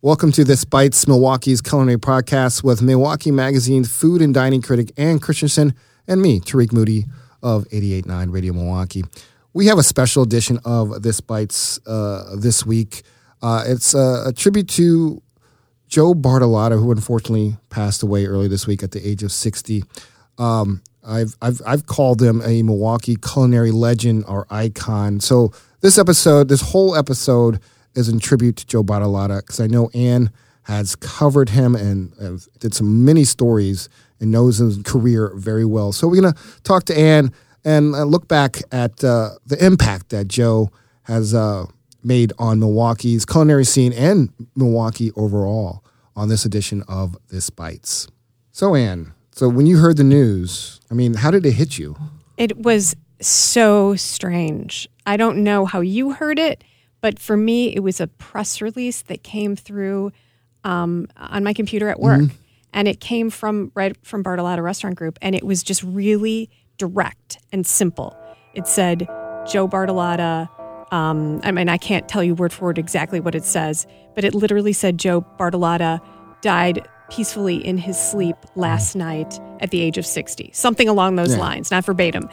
Welcome to This Bites, Milwaukee's culinary podcast with Milwaukee Magazine food and dining critic Ann Christenson and me, Tariq Moody of 88.9 Radio Milwaukee. We have a special edition of This Bites uh, this week. Uh, it's a, a, tribute to Joe Bartolotta, who unfortunately passed away early this week at the age of 60. Um, I've, I've, I've called him a Milwaukee culinary legend or icon. So this episode, this whole episode, is in tribute to Joe Bartolotta because I know Ann has covered him and uh, did some many stories and knows his career very well. So we're going to talk to Ann and uh, look back at uh, the impact that Joe has uh, made on Milwaukee's culinary scene and Milwaukee overall on this edition of This Bites. So, Ann, so when you heard the news, I mean, how did it hit you? It was so strange. I don't know how you heard it. But for me, it was a press release that came through um, on my computer at work. Mm-hmm. And it came from right from Bartolotta Restaurant Group. And it was just really direct and simple. It said, Joe Bartolotta. Um, I mean, I can't tell you word for word exactly what it says, but it literally said Joe Bartolotta died peacefully in his sleep last mm-hmm. night at the age of 60, something along those yeah. lines, not verbatim.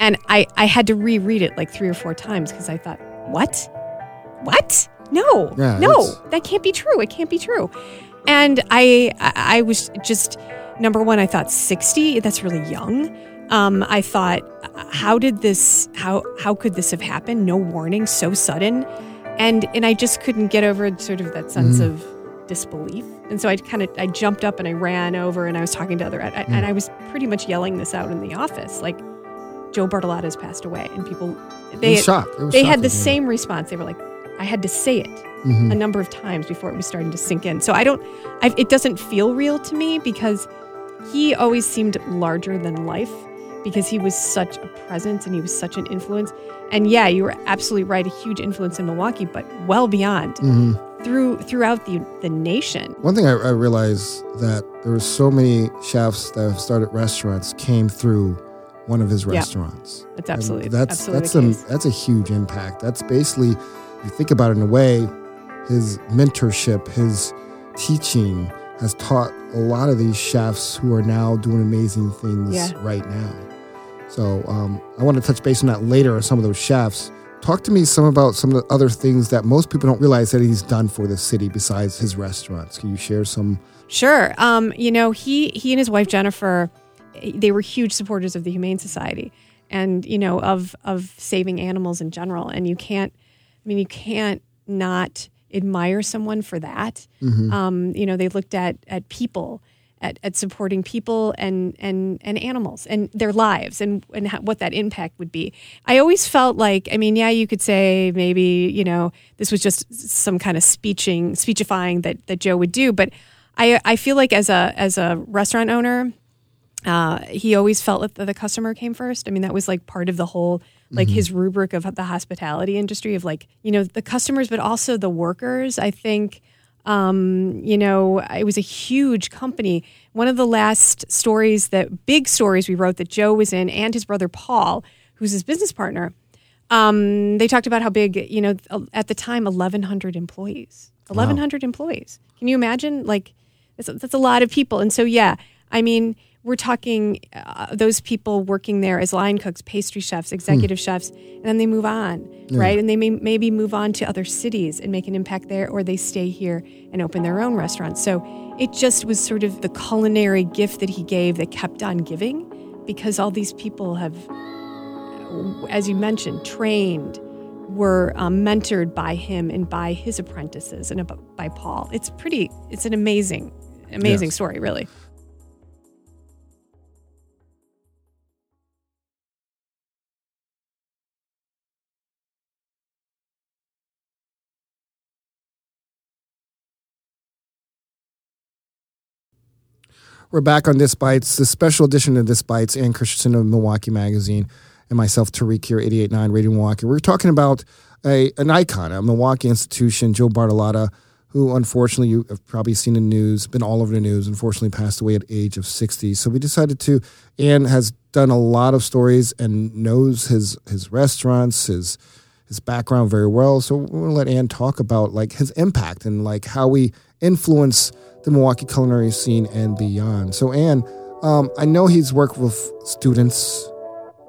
And I, I had to reread it like three or four times because I thought, what? What? No, yeah, no, that can't be true. It can't be true. And I, I was just number one. I thought sixty. That's really young. Um, I thought, how did this? How how could this have happened? No warning, so sudden, and and I just couldn't get over sort of that sense mm. of disbelief. And so I kind of I jumped up and I ran over and I was talking to other I, mm. and I was pretty much yelling this out in the office, like Joe Bartolotta has passed away, and people they had, they had the same response. They were like, I had to say it mm-hmm. a number of times before it was starting to sink in. So I don't, I, it doesn't feel real to me because he always seemed larger than life because he was such a presence and he was such an influence. And yeah, you were absolutely right, a huge influence in Milwaukee, but well beyond. Mm-hmm. Through throughout the the nation. One thing I, I realized that there were so many chefs that have started restaurants came through one of his restaurants. Yeah, that's absolutely and that's absolutely that's a that's a huge impact. That's basically you think about it in a way, his mentorship, his teaching has taught a lot of these chefs who are now doing amazing things yeah. right now. So um, I want to touch base on that later on some of those chefs. Talk to me some about some of the other things that most people don't realize that he's done for the city besides his restaurants. Can you share some? Sure. Um, you know, he he and his wife Jennifer, they were huge supporters of the Humane Society, and you know of of saving animals in general. And you can't I mean, you can't not admire someone for that. Mm-hmm. Um, you know, they looked at at people, at, at supporting people and and and animals and their lives and and how, what that impact would be. I always felt like, I mean, yeah, you could say maybe you know this was just some kind of speeching, speechifying that that Joe would do, but I I feel like as a as a restaurant owner. Uh, he always felt that the customer came first. I mean, that was like part of the whole like mm-hmm. his rubric of the hospitality industry of like you know the customers but also the workers i think um, you know it was a huge company one of the last stories that big stories we wrote that joe was in and his brother paul who's his business partner um, they talked about how big you know at the time 1100 employees 1100 wow. employees can you imagine like that's, that's a lot of people and so yeah i mean we're talking uh, those people working there as line cooks, pastry chefs, executive hmm. chefs, and then they move on, yeah. right? And they may maybe move on to other cities and make an impact there, or they stay here and open their own restaurants. So it just was sort of the culinary gift that he gave that kept on giving because all these people have, as you mentioned, trained, were um, mentored by him and by his apprentices and by Paul. It's pretty, it's an amazing, amazing yes. story, really. We're back on This Bites, the special edition of This Bites, Ann Christenson of Milwaukee Magazine, and myself, Tariq, here, 88.9 Radio Milwaukee. We're talking about a, an icon, a Milwaukee institution, Joe Bartolotta, who unfortunately you have probably seen the news, been all over the news, unfortunately passed away at age of 60. So we decided to, Ann has done a lot of stories and knows his his restaurants, his his background very well. So we're gonna let Ann talk about like his impact and like how we influence the Milwaukee culinary scene and beyond. So Ann, um, I know he's worked with students,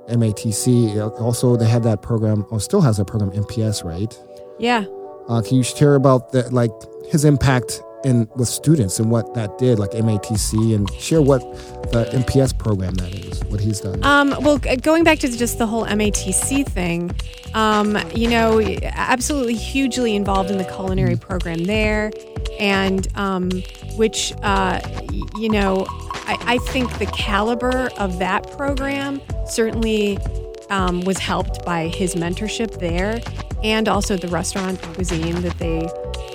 MATC. Also, they had that program, or still has that program, MPS, right? Yeah. Uh, can you share about that, like his impact in with students and what that did, like MATC, and share what the MPS program that is, what he's done? Um, well, going back to just the whole MATC thing, um, you know, absolutely hugely involved in the culinary program there, and um, which, uh, you know, I, I think the caliber of that program certainly um, was helped by his mentorship there, and also the restaurant cuisine that they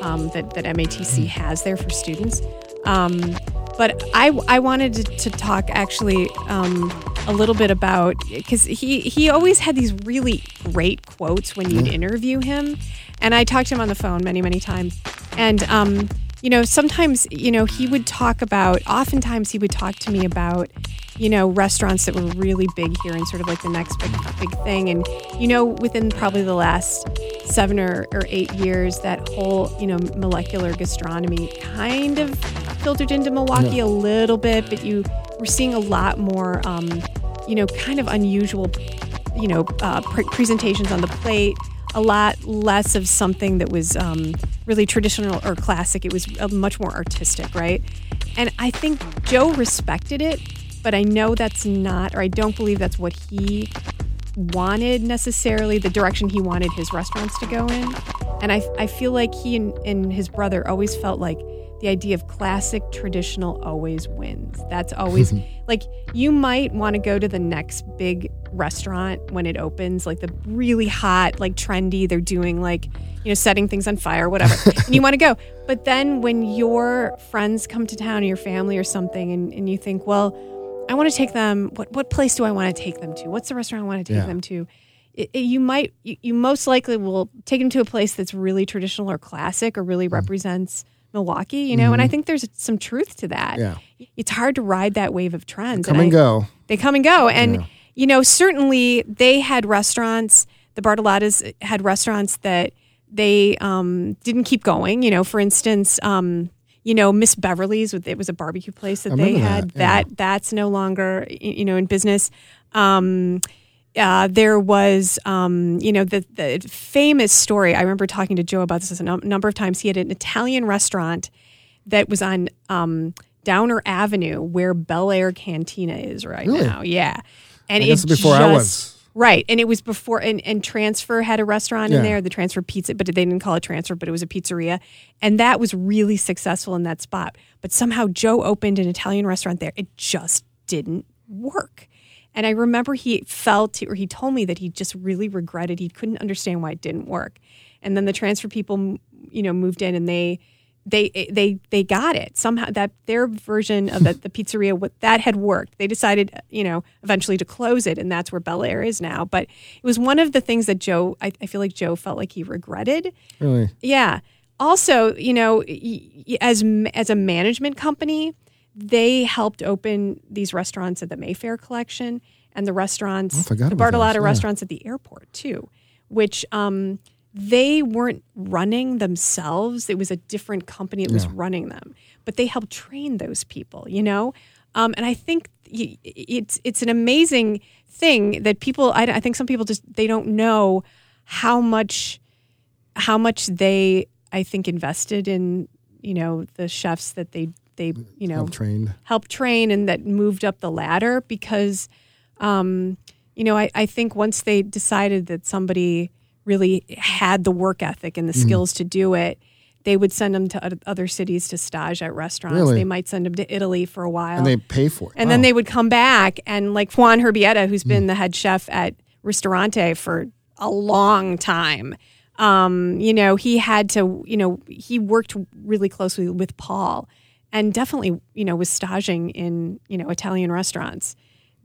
um, that that MATC has there for students. Um, but I, I wanted to, to talk actually um, a little bit about because he he always had these really great quotes when you'd interview him, and I talked to him on the phone many many times, and um, you know sometimes you know he would talk about oftentimes he would talk to me about you know restaurants that were really big here and sort of like the next big big thing, and you know within probably the last seven or, or eight years that whole you know molecular gastronomy kind of filtered into Milwaukee Yeah. a little bit, but you we're seeing a lot more, um, you know, kind of unusual, you know, uh, pre- presentations on the plate. A lot less of something that was um, really traditional or classic. It was uh, much more artistic, right? And I think Joe respected it, but I know that's not, or I don't believe that's what he wanted necessarily, the direction he wanted his restaurants to go in. And I, I feel like he and, and his brother always felt like the idea of classic traditional always wins. That's always like you might want to go to the next big restaurant when it opens, like the really hot, like trendy, they're doing like, you know, setting things on fire, whatever. and you want to go. But then when your friends come to town or your family or something and, and you think, well, I want to take them, what, what place do I want to take them to? What's the restaurant I want to take Yeah. them to? It, it- you might, you, you most likely will take them to a place that's really traditional or classic or really represents Milwaukee, you know? And I think there's some truth to that. Mm-hmm. Yeah. It's hard to ride that wave of trends. Come and I- go. They come and go. And, Yeah. you know, certainly they had restaurants, the Bartolottas had restaurants that they um, didn't keep going. You know, for instance, um, you know, Miss Beverly's, with- it was a barbecue place that they had. that, yeah. That that's no longer, you know, in business. Um, uh, there was, um, you know, the, the famous story. I remember talking to Joe about this a num- number of times. He had an Italian restaurant that was on um, Downer Avenue, where Bel Air Cantina is right Really? now. Yeah, and I it guess before I was. Right, and it was before, and, and Transfer had a restaurant Yeah. in there, the Transfer Pizza, but they didn't call it Transfer, but it was a pizzeria, and that was really successful in that spot. But somehow Joe opened an Italian restaurant there. It just didn't work, and I remember he felt, or he told me that he just really regretted. He couldn't understand why it didn't work, and then the Transfer people, you know, moved in, and they they they they got it. Somehow that their version of the, the pizzeria what that had worked. They decided you know eventually to close it and that's where bel air is now. But it was one of the things that joe i, I feel like joe felt like he regretted. Really? yeah. Also you know as as a management company they helped open these restaurants at the mayfair collection and the restaurants Oh, the bartolotta yeah. restaurants at the airport too which um, they weren't running themselves. It was a different company that was Yeah. running them, but they helped train those people, you know? Um, and I think it's, it's an amazing thing that people, I, I think some people just, they don't know how much, how much they, I think, invested in, you know, the chefs that they, they, you know, helped train and that moved up the ladder because um, you know I, I think once they decided that somebody really had the work ethic and the Mm-hmm. skills to do it they would send them to other cities to stage at restaurants Really? they might send them to italy for a while And they pay for it. and then they would come back and like Juan Urbieta, who's been the head chef at Ristorante for a long time. Um, you know, he had to, you know, he worked really closely with Paul and definitely, you know, was staging in, you know, Italian restaurants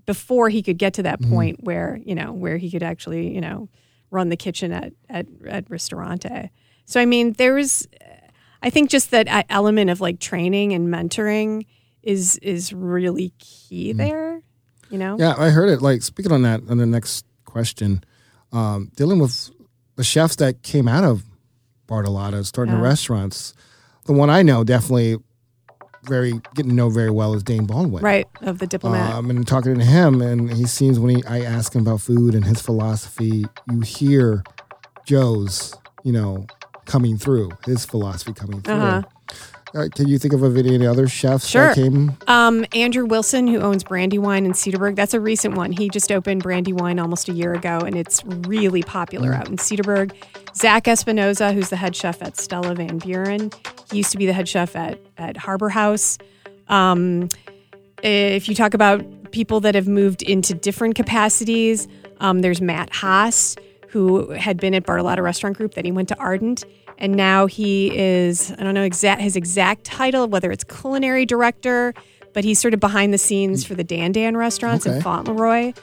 before he could get to that Mm-hmm. point where, you know, where he could actually, you know, run the kitchen at, at, at Ristorante. So, I mean, there's, I think just that uh, element of like training and mentoring is is really key there. You know, Mm. Yeah, I heard it. Like speaking on that, on the next question, um, dealing with the chefs that came out of Bartolotta starting the restaurants. The one I know definitely very getting to know very well is Dane Baldwin. Right of the diplomat. Um, and talking to him, and he seems when he I ask him about food and his philosophy, you hear Joe's, you know, coming through his philosophy coming through. Uh-huh. Uh, can you think of of any other chefs Sure. that came? Um, Andrew Wilson, who owns Brandywine in Cedarburg, that's a recent one. He just opened Brandywine almost a year ago, and it's really popular out in Cedarburg. Zach Espinoza, who's the head chef at Stella Van Buren, he used to be the head chef at, at Harbor House. Um, if you talk about people that have moved into different capacities, um, there's Matt Haas, who had been at Bartolotta Restaurant Group, then he went to Ardent, and now he is, I don't know exact his exact title, whether it's culinary director, but he's sort of behind the scenes for the Dan Dan restaurants Okay. in Fauntleroy.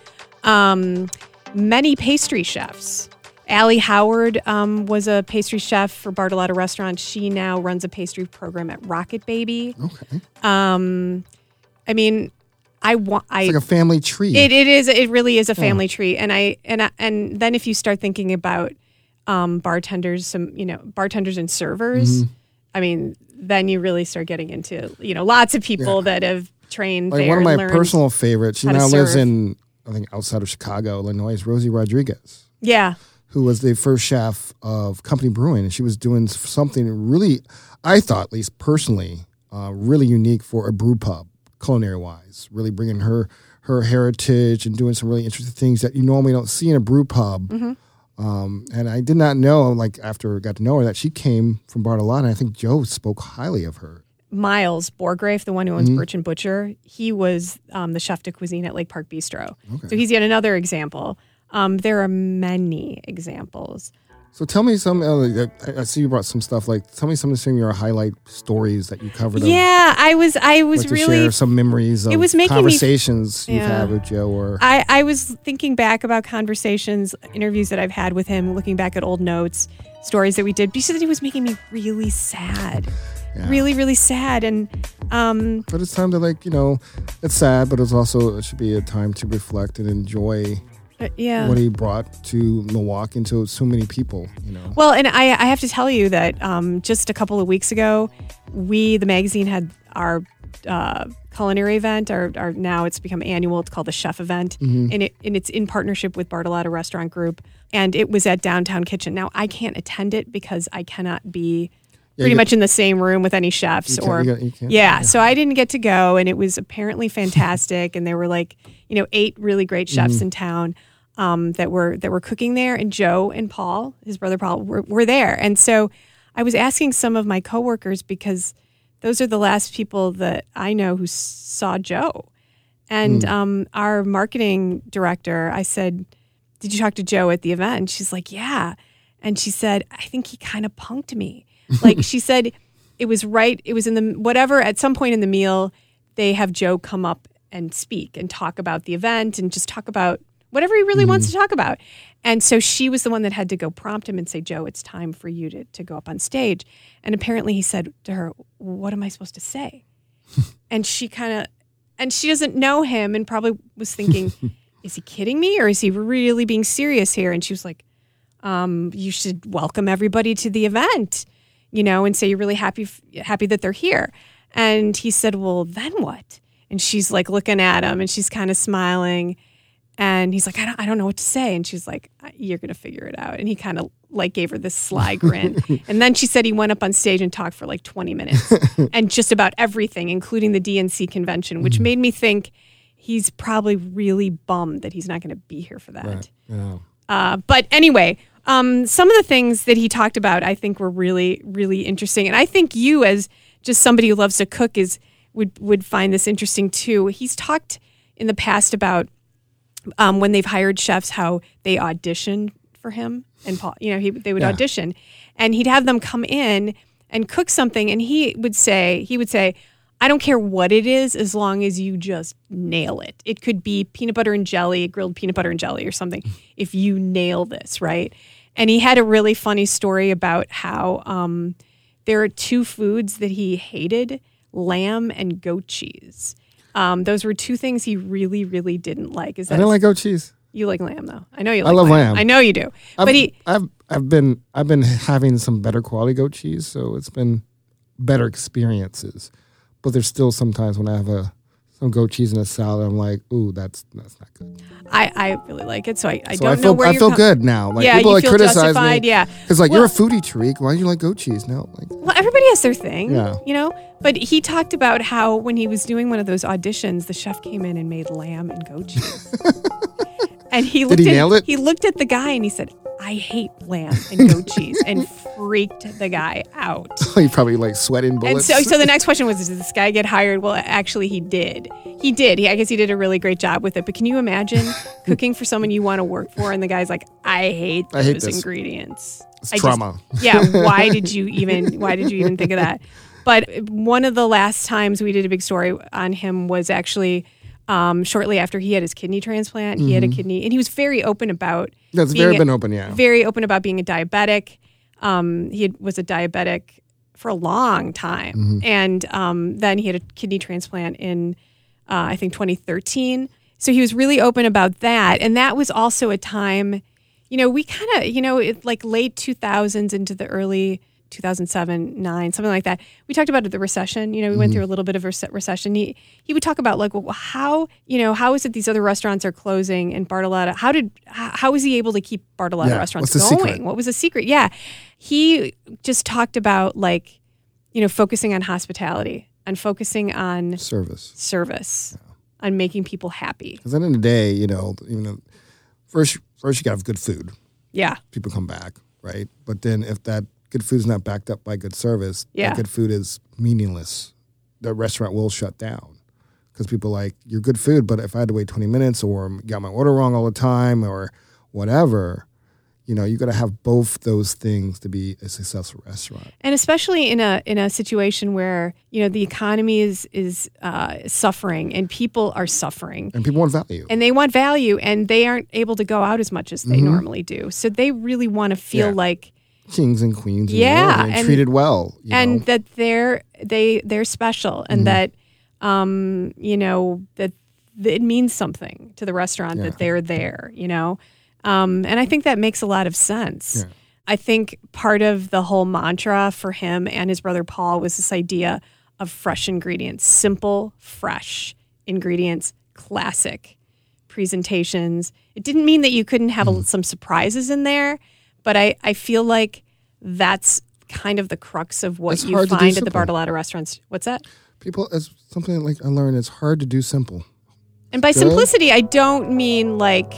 Um, many pastry chefs. Allie Howard um, was a pastry chef for Bartolotta Restaurant. She now runs a pastry program at Rocket Baby. Okay, Um, I mean, I want I it's like a family tree. it, it is it really is a family tree, and I and I, and then if you start thinking about um, bartenders, some you know bartenders and servers, Mm-hmm. I mean, then you really start getting into you know lots of people that have trained like there. one of my personal favorites. She now lives in I think outside of Chicago, Illinois. Is Rosie Rodriguez. yeah, who was the first chef of Company Brewing, and she was doing something really, I thought, at least personally, uh, really unique for a brew pub, culinary wise. Really bringing her her heritage and doing some really interesting things that you normally don't see in a brew pub. Mm-hmm. Um, and I did not know, like after I got to know her, that she came from Bartolotta. And I think Joe spoke highly of her. Miles Borgrave, the one who owns Mm-hmm. Birch and Butcher, he was um, the chef de cuisine at Lake Park Bistro. So he's yet another example. Um, there are many examples. So tell me some. Uh, I see you brought some stuff. Like, tell me some of some of your highlight stories that you covered. Yeah, I was I was like really share some memories of was making me- conversations you've Yeah. had with Joe or I, I was thinking back about conversations, interviews that I've had with him, looking back at old notes, stories that we did, because it was making me really sad. Yeah. Really, really sad. And um, but it's time to like you know it's sad but it's also it should be a time to reflect and enjoy yeah. what he brought to Milwaukee and to so many people you know Well, and I, I have to tell you that um, just a couple of weeks ago, we, the magazine, had our uh, culinary event. Our, our now it's become annual. It's called the Chef Event, and it and it's in partnership with Bartolotta Restaurant Group, and it was at Downtown Kitchen. Now I can't attend it because I cannot be Yeah, pretty much in the same room with any chefs can't- or you got- you can't- yeah, so I didn't get to go, and it was apparently fantastic. and there were like you know eight really great chefs Mm-hmm. in town um, that were that were cooking there, and Joe and Paul, his brother Paul, were, were there. And so I was asking some of my coworkers because those are the last people that I know who saw Joe. And um, our marketing director, I said, "Did you talk to Joe at the event?" And she's like, "Yeah." And she said, "I think he kind of punked me." Like she said, it was right. It was in the whatever. At some point in the meal, they have Joe come up and speak and talk about the event and just talk about whatever he really wants to talk about. And so she was the one that had to go prompt him and say, Joe, it's time for you to, to go up on stage. And apparently he said to her, What am I supposed to say? and she kind of, and she doesn't know him and probably was thinking, Is he kidding me or is he really being serious here? And she was like, um, You should welcome everybody to the event, you know, and say you're really happy, happy that they're here. And he said, Well, then what? And she's like looking at him and she's kind of smiling. And he's like, I don't, I don't know what to say. And she's like, You're going to figure it out. And he kind of like gave her this sly grin. and then she said he went up on stage and talked for like 20 minutes and just about everything, including the DNC convention, which made me think he's probably really bummed that he's not going to be here for that. yeah. Uh, but anyway, um, some of the things that he talked about, I think, were really, really interesting. And I think you, as just somebody who loves to cook, is would would find this interesting too. He's talked in the past about um, when they've hired chefs, how they auditioned for him and Paul. You know, he, they would Yeah. audition, and he'd have them come in and cook something, and he would say, he would say. I don't care what it is as long as you just nail it. It could be peanut butter and jelly, grilled peanut butter and jelly or something, if you nail this, right? And he had a really funny story about how um, there are two foods that he hated lamb and goat cheese. Um, those were two things he really, really didn't like. Is that I didn't like goat cheese You like lamb though. I know you I like love lamb. I know you do. I've, but he I've I've been I've been having some better quality goat cheese, so it's been better experiences. But there's still sometimes when I have a some goat cheese in a salad, I'm like, ooh, that's that's not good. I, I really like it. So I, I So don't I know where I feel com- good now. Like yeah, people like feel criticize justified. me Yeah. because like Well- you're a foodie, Tariq. Why do you like goat cheese? No, like Well, everybody has their thing. Yeah. You know? But he talked about how when he was doing one of those auditions, the chef came in and made lamb and goat cheese. and he looked Did he at nail it? he looked at the guy and he said, I hate lamb and goat cheese and freaked the guy out. he probably like sweating bullets. And so, so the next question was, did this guy get hired? Well, actually, he did. He did. He, I guess he did a really great job with it. But can you imagine cooking for someone you want to work for, and the guy's like, "I hate those I hate ingredients." It's I just- trauma. yeah. Why did you even? Why did you even think of that? But one of the last times we did a big story on him was actually um, shortly after he had his kidney transplant. He had a kidney, and he was very open about. That's very a- been open, yeah. very open about being a diabetic. Um, he had, was a diabetic for a long time, Mm-hmm. and um, then he had a kidney transplant in, uh, I think, 2013. So he was really open about that, and that was also a time, you know, we kind of, you know, it, like late 2000s into the early 2007, nine, something like that. We talked about the recession. You know, we went mm-hmm. through a little bit of a recession. He he would talk about like, well, how you know, how is it these other restaurants are closing and Bartolotta? How did how, how was he able to keep Bartolotta Yeah, restaurants going? secret? What was the secret? Yeah, he just talked about like, you know, focusing on hospitality and focusing on Service. service, on making people happy. Because at the end of the day, you know, you know, first first you got to have good food. Yeah, People come back, right? But then if that good food is not backed up by good service, Yeah. good food is meaningless. The restaurant will shut down because people like your good food, but if I had to wait twenty minutes or got my order wrong all the time or whatever, you know, you got to have both those things to be a successful restaurant. and especially in a in a situation where you know the economy is is uh, suffering and people are suffering. And people want value. and they want value and they aren't able to go out as much as they normally do so they really want to feel Mm-hmm. Yeah. like Kings and queens, Yeah, and, and- treated well. You and know? that they're they they're special and that um you know that, that it means something to the restaurant that they're there you know um and i think that makes a lot of sense Yeah. i think part of the whole mantra for him and his brother paul was this idea of fresh ingredients simple fresh ingredients classic presentations it didn't mean that you couldn't have Mm. a, some surprises in there but i i feel like that's kind of the crux of what It's you hard to do find at the. Bartolotta restaurants. What's that? people, it's something like I learned. It's hard to do simple. And by simplicity, I don't mean like,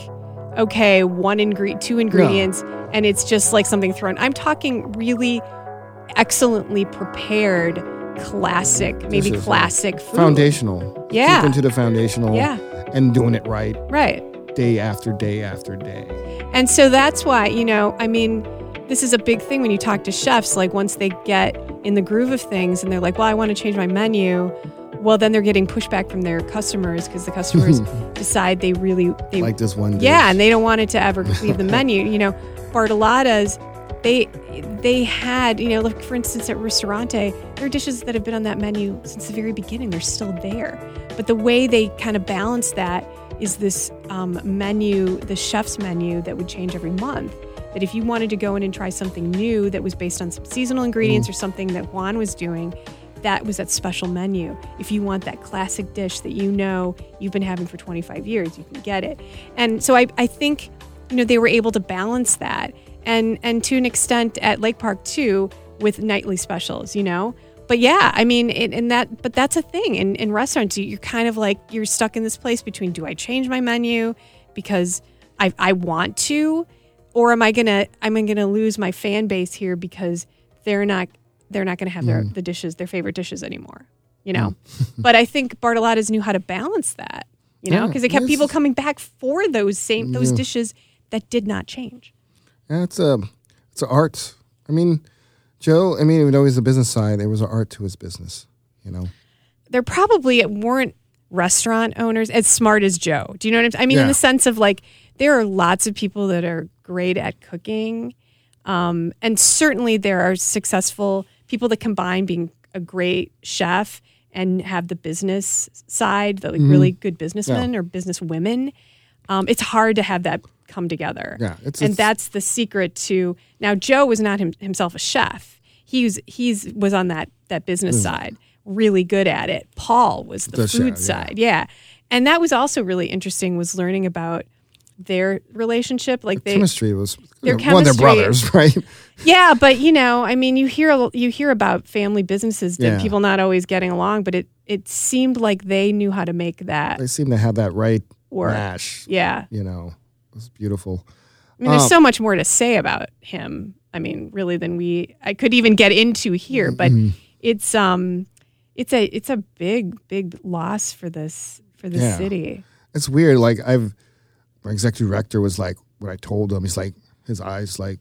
okay, one ingredient, two ingredients, and it's just like something thrown. I'm talking really excellently prepared, classic, maybe classic food. Foundational. Yeah. Into the foundational. Yeah. And doing it right Right. Day after day after day. And so that's why, you know, I mean, this is a big thing when you talk to chefs. Like, once they get in the groove of things and they're like, well, I want to change my menu. Well, then they're getting pushback from their customers because the customers decide they really, they Like this one. Yeah, and they don't want it to ever leave the menu. You know, Bartolotta's, they they had, you know, like for instance at Ristorante, there are dishes that have been on that menu since the very beginning. They're still there. But the way they kind of balance that is this um, menu, the chef's menu that would change every month. That if you wanted to go in and try something new that was based on some seasonal ingredients or something that Juan was doing, that was that special menu. If you want that classic dish that you know you've been having for 25 years, you can get it. And so I, I think, you know, they were able to balance that. And and to an extent at Lake Park too, with nightly specials, you know. But yeah, I mean, it, and that, but that's a thing in, in restaurants. You- You're kind of like you're stuck in this place between do I change my menu because I I want to, or am I gonna I'm gonna lose my fan base here because they're not they're not gonna have their mm. the dishes their favorite dishes anymore, you know. Mm. but I think Bartolotta's knew how to balance that, you know, Yeah, because it kept people coming back for those same those dishes that did not change. Yeah, it's um, a it's an art. I mean, Joe. I mean, even though he's a business side, there was an art to his business. You know. there probably weren't restaurant owners as smart as Joe. Do you know what I'm saying? I mean, in the sense of like, there are lots of people that are great at cooking. Um, and certainly there are successful people that combine being a great chef and have the business side, the like really good businessmen or business women. um, it's hard to have that come together. Yeah, it's- and it's- that's the secret to. Now, Joe was not him, himself a chef. He's he's was on that that business mm. side, really good at it. Paul was the, The food chef, side, yeah. And that was also really interesting. Was learning about their relationship, like they chemistry was their one of their brothers, right? yeah, but you know, I mean, you hear you hear about family businesses and Yeah. people not always getting along, but it it seemed like they knew how to make that. They seem to have that right Or- mash. Yeah, You know, it was beautiful. I mean, there's Um, so much more to say about him. I mean, really, than we I could even get into here. But Mm-hmm. it's um, it's a it's a big big loss for this for the Yeah. city. It's weird. Like I've, my executive director was like, when I told him, he's like, his eyes like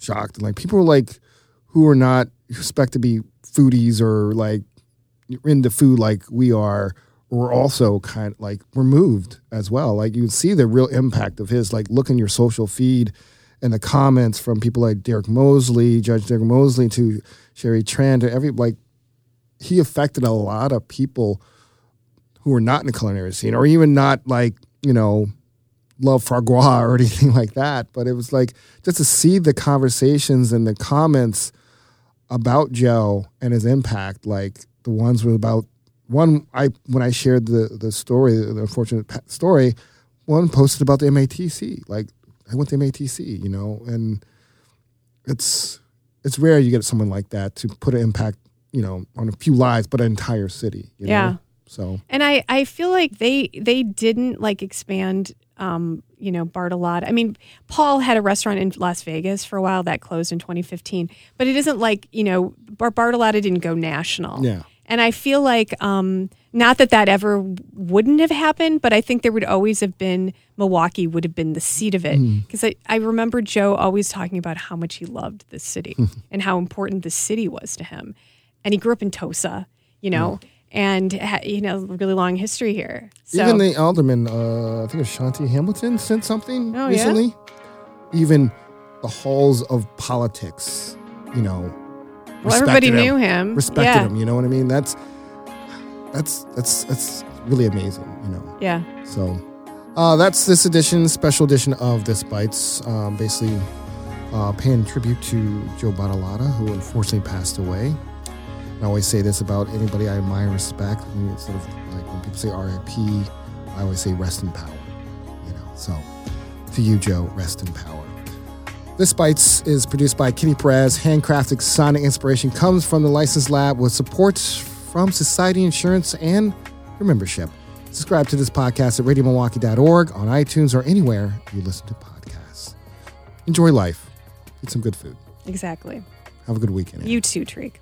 shocked, and like people were like, who are not expect to be foodies or like into food like we are, were also kind of like removed as well. Like you see the real impact of his. Like look in your social feed and the comments from people like Derek Mosley, Judge Derek Mosley, to Sherry Tran, to every like he affected a lot of people who were not in the culinary scene or even not like, you know, love gras or anything like that. But it was like just to see the conversations and the comments about Joe and his impact, like the ones were about one I when I shared the the story, the unfortunate story, one posted about the MATC. Like I went to MATC, you know, and it's it's rare you get someone like that to put an impact, you know, on a few lives, but an entire city. You Yeah. Know? So And I, I feel like they they didn't like expand um, you know, Bartolotta. I mean, Paul had a restaurant in Las Vegas for a while that closed in 2015, but it isn't like, you know, Bar- Bartolotta didn't go national. Yeah. And I feel like um, not that that ever wouldn't have happened, but I think there would always have been Milwaukee would have been the seat of it because I, I remember Joe always talking about how much he loved this city and how important the city was to him, and he grew up in Tosa, you know, and ha- you know really long history here. So Even the alderman, uh, I think it was Shanti Hamilton, said something Oh, yeah? recently. Even the halls of politics, you know, well, everybody respected knew him. respected yeah. him. You know what I mean? That's that's that's that's really amazing. You know. Yeah. So uh, that's this edition, special edition of This Bites. Um, basically, uh, paying tribute to Joe Bartolotta, who unfortunately passed away. And I always say this about anybody I admire and respect. When you sort of like when people say RIP, I always say rest in power. You know. So to you, Joe, rest in power. This Bites is produced by Kitty Perez. Handcrafted sonic inspiration comes from the License Lab with support from Society Insurance and your membership. Subscribe to this podcast at radiomilwaukee.org, on iTunes, or anywhere you listen to podcasts. Enjoy life. Eat some good food. Exactly. Have a good weekend. You too, Tariq.